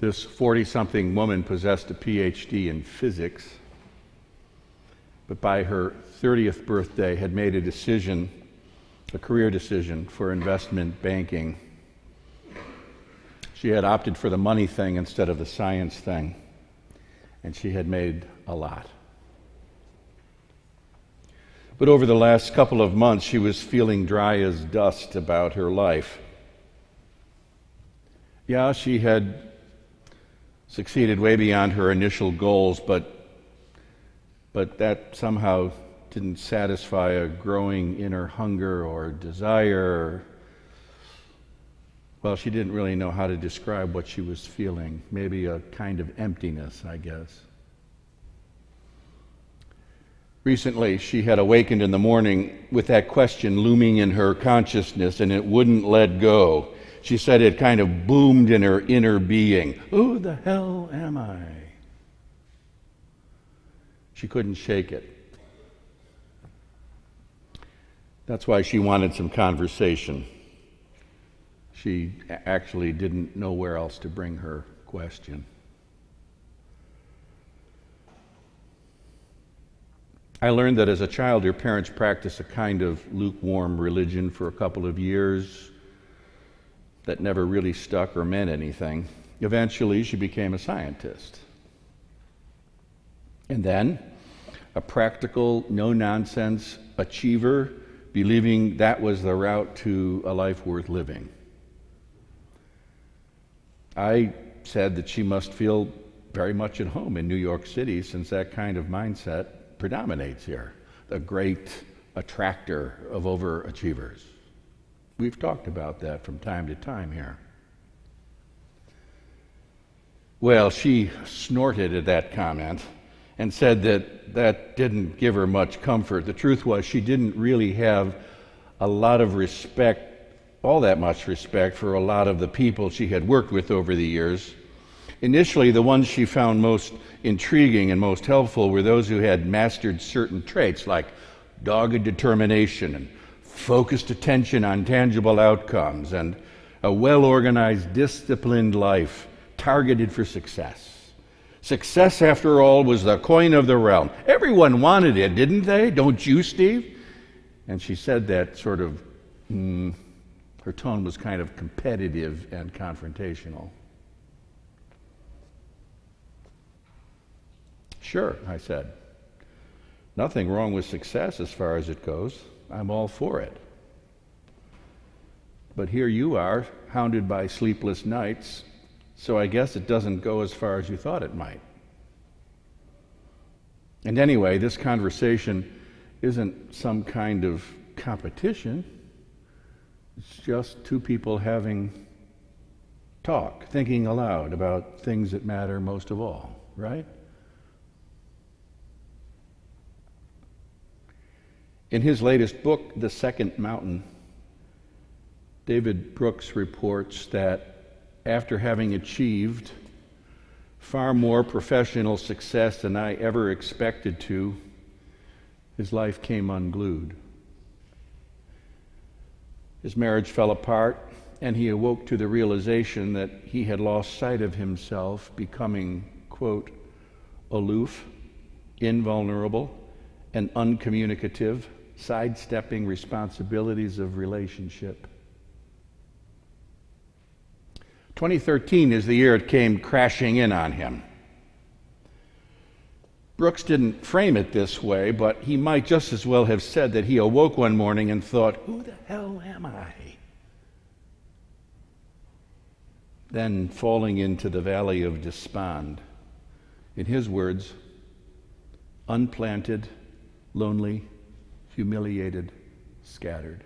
This 40 something woman possessed a PhD in physics, but by her 30th birthday had made a decision, a career decision for investment banking. She had opted for the money thing instead of the science thing, and she had made a lot. But over the last couple of months, she was feeling dry as dust about her life. Yeah, she had succeeded way beyond her initial goals, but, but that somehow didn't satisfy a growing inner hunger or desire. Well, she didn't really know how to describe what she was feeling. Maybe a kind of emptiness, I guess. Recently, she had awakened in the morning with that question looming in her consciousness, and it wouldn't let go. She said it kind of boomed in her inner being Who the hell am I? She couldn't shake it. That's why she wanted some conversation. She actually didn't know where else to bring her question. I learned that as a child, your parents practiced a kind of lukewarm religion for a couple of years that never really stuck or meant anything. Eventually, she became a scientist. And then, a practical, no nonsense achiever, believing that was the route to a life worth living. I said that she must feel very much at home in New York City since that kind of mindset predominates here, the great attractor of overachievers. We've talked about that from time to time here. Well, she snorted at that comment and said that that didn't give her much comfort. The truth was, she didn't really have a lot of respect, all that much respect, for a lot of the people she had worked with over the years. Initially, the ones she found most intriguing and most helpful were those who had mastered certain traits like dogged determination and focused attention on tangible outcomes and a well organized, disciplined life targeted for success. Success, after all, was the coin of the realm. Everyone wanted it, didn't they? Don't you, Steve? And she said that sort of, mm, her tone was kind of competitive and confrontational. Sure, I said. Nothing wrong with success as far as it goes. I'm all for it. But here you are, hounded by sleepless nights, so I guess it doesn't go as far as you thought it might. And anyway, this conversation isn't some kind of competition. It's just two people having talk, thinking aloud about things that matter most of all, right? In his latest book, The Second Mountain, David Brooks reports that after having achieved far more professional success than I ever expected to, his life came unglued. His marriage fell apart, and he awoke to the realization that he had lost sight of himself, becoming, quote, aloof, invulnerable, and uncommunicative sidestepping responsibilities of relationship. 2013 is the year it came crashing in on him. Brooks didn't frame it this way, but he might just as well have said that he awoke one morning and thought, Who the hell am I? Then falling into the valley of despond. In his words, unplanted, lonely, humiliated, scattered.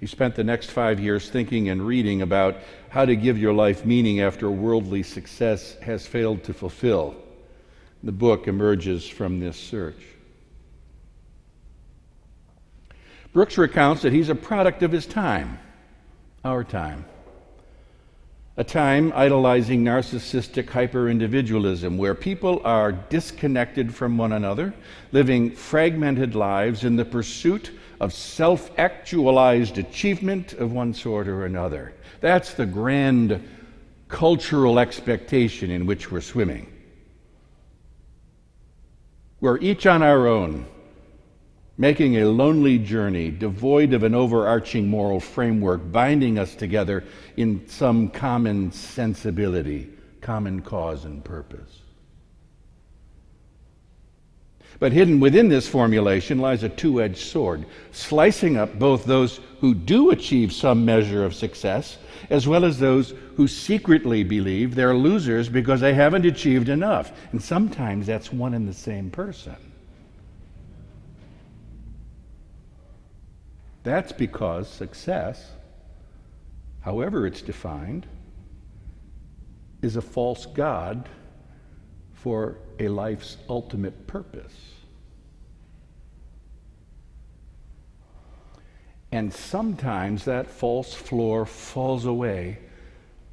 He spent the next five years thinking and reading about how to give your life meaning after worldly success has failed to fulfill. The book emerges from this search. Brooks recounts that he's a product of his time, our time a time idolizing narcissistic hyperindividualism where people are disconnected from one another, living fragmented lives in the pursuit of self actualized achievement of one sort or another. That's the grand cultural expectation in which we're swimming. We're each on our own, making a lonely journey devoid of an overarching moral framework binding us together in some common sensibility, common cause and purpose. But hidden within this formulation lies a two edged sword, slicing up both those who do achieve some measure of success, as well as those who secretly believe they're losers because they haven't achieved enough. And sometimes that's one and the same person. That's because success, however it's defined, is a false God for a life's ultimate purpose. And sometimes that false floor falls away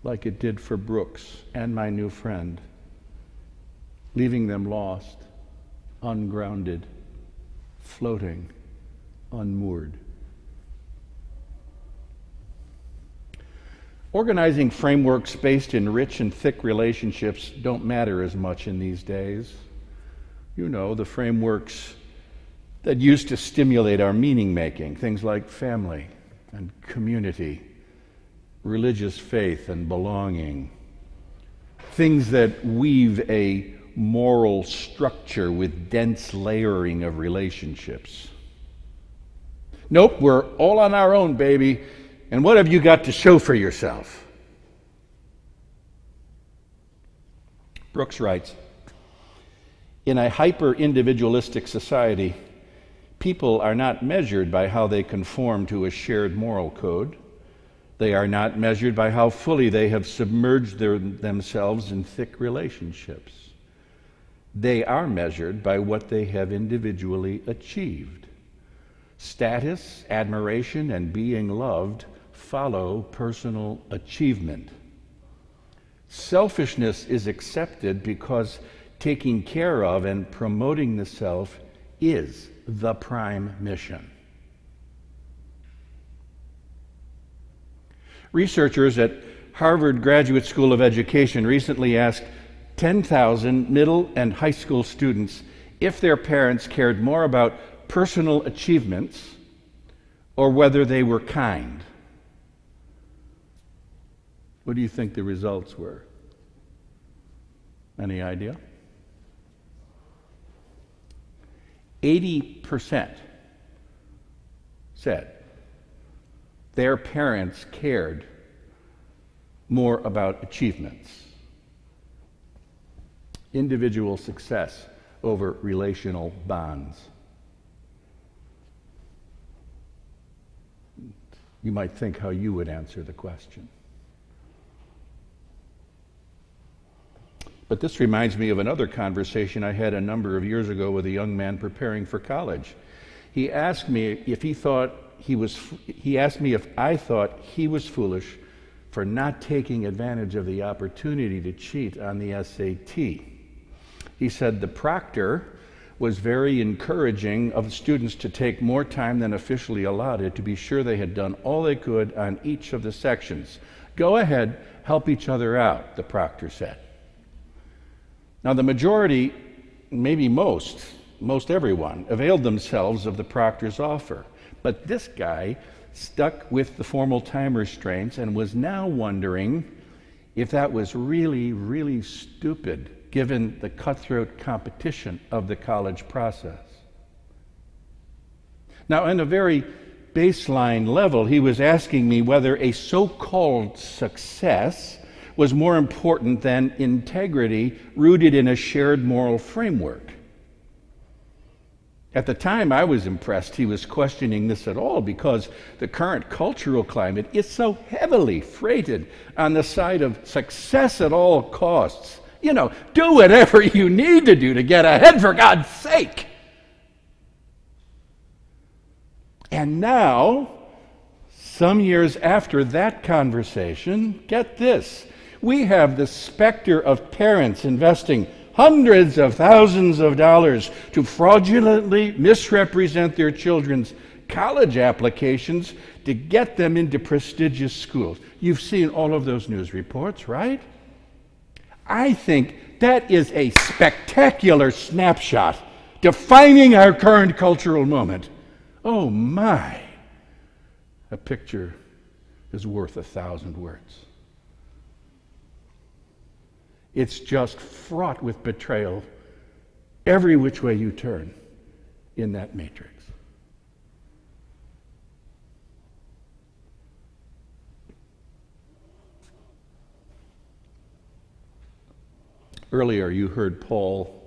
like it did for Brooks and my new friend, leaving them lost, ungrounded, floating, unmoored. Organizing frameworks based in rich and thick relationships don't matter as much in these days. You know, the frameworks that used to stimulate our meaning making, things like family and community, religious faith and belonging, things that weave a moral structure with dense layering of relationships. Nope, we're all on our own, baby. And what have you got to show for yourself? Brooks writes In a hyper individualistic society, people are not measured by how they conform to a shared moral code. They are not measured by how fully they have submerged their, themselves in thick relationships. They are measured by what they have individually achieved. Status, admiration, and being loved follow personal achievement. Selfishness is accepted because taking care of and promoting the self is the prime mission. Researchers at Harvard Graduate School of Education recently asked 10,000 middle and high school students if their parents cared more about personal achievements or whether they were kind. What do you think the results were? Any idea? 80% said their parents cared more about achievements, individual success over relational bonds. You might think how you would answer the question. But this reminds me of another conversation I had a number of years ago with a young man preparing for college. He asked me if he thought he was, he asked me if I thought he was foolish for not taking advantage of the opportunity to cheat on the SAT. He said the proctor was very encouraging of students to take more time than officially allotted to be sure they had done all they could on each of the sections. Go ahead, help each other out, the proctor said. Now, the majority, maybe most, most everyone, availed themselves of the proctor's offer. But this guy stuck with the formal time restraints and was now wondering if that was really, really stupid given the cutthroat competition of the college process. Now, on a very baseline level, he was asking me whether a so called success was more important than integrity rooted in a shared moral framework. At the time, I was impressed he was questioning this at all because the current cultural climate is so heavily freighted on the side of success at all costs. You know, do whatever you need to do to get ahead, for God's sake. And now, some years after that conversation, get this we have the specter of parents investing hundreds of thousands of dollars to fraudulently misrepresent their children's college applications to get them into prestigious schools. You've seen all of those news reports, right? I think that is a spectacular snapshot defining our current cultural moment. Oh my! A picture is worth a thousand words. It's just fraught with betrayal every which way you turn in that matrix. Earlier, you heard Paul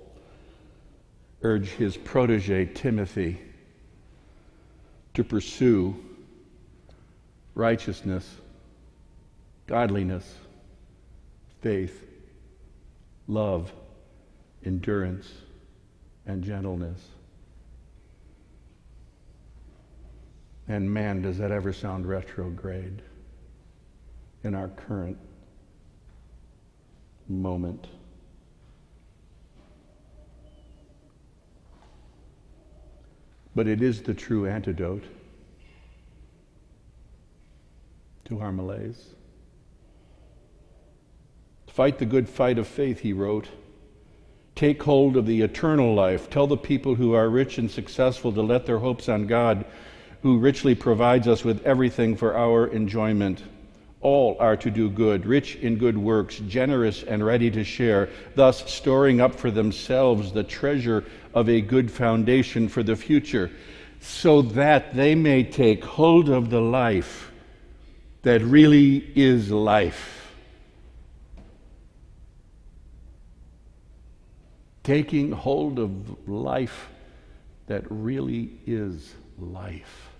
urge his protege Timothy to pursue righteousness, godliness, faith, love, endurance, and gentleness. And man, does that ever sound retrograde in our current moment? But it is the true antidote to our malaise. Fight the good fight of faith, he wrote. Take hold of the eternal life. Tell the people who are rich and successful to let their hopes on God, who richly provides us with everything for our enjoyment. All are to do good, rich in good works, generous and ready to share, thus storing up for themselves the treasure of a good foundation for the future, so that they may take hold of the life that really is life. Taking hold of life that really is life.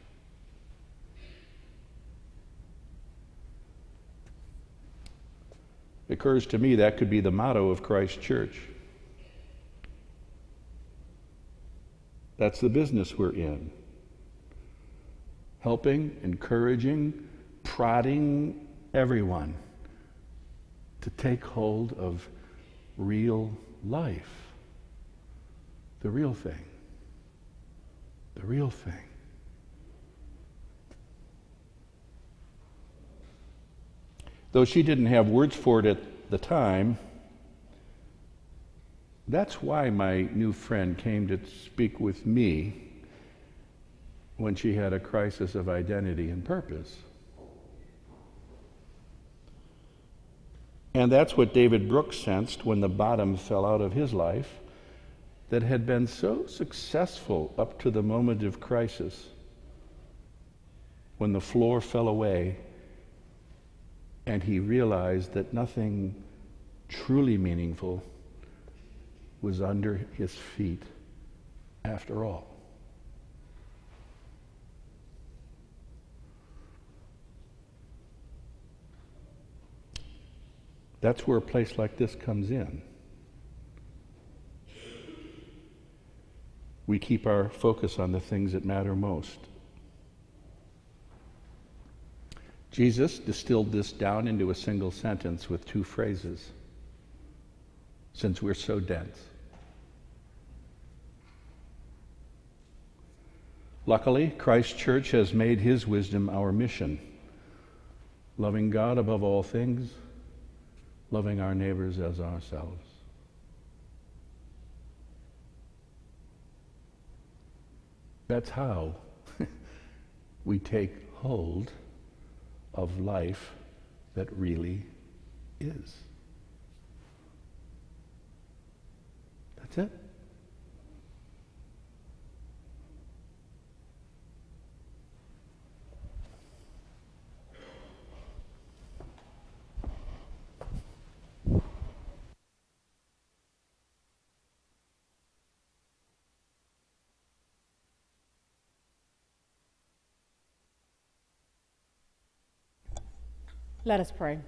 It occurs to me that could be the motto of Christ Church. That's the business we're in. Helping, encouraging, prodding everyone to take hold of real life. The real thing. The real thing. Though she didn't have words for it at the time, that's why my new friend came to speak with me when she had a crisis of identity and purpose. And that's what David Brooks sensed when the bottom fell out of his life that had been so successful up to the moment of crisis. When the floor fell away and he realized that nothing truly meaningful was under his feet after all. That's where a place like this comes in. We keep our focus on the things that matter most. Jesus distilled this down into a single sentence with two phrases since we're so dense. Luckily, Christ Church has made his wisdom our mission loving God above all things, loving our neighbors as ourselves. That's how we take hold of life that really is. That's it. Let us pray.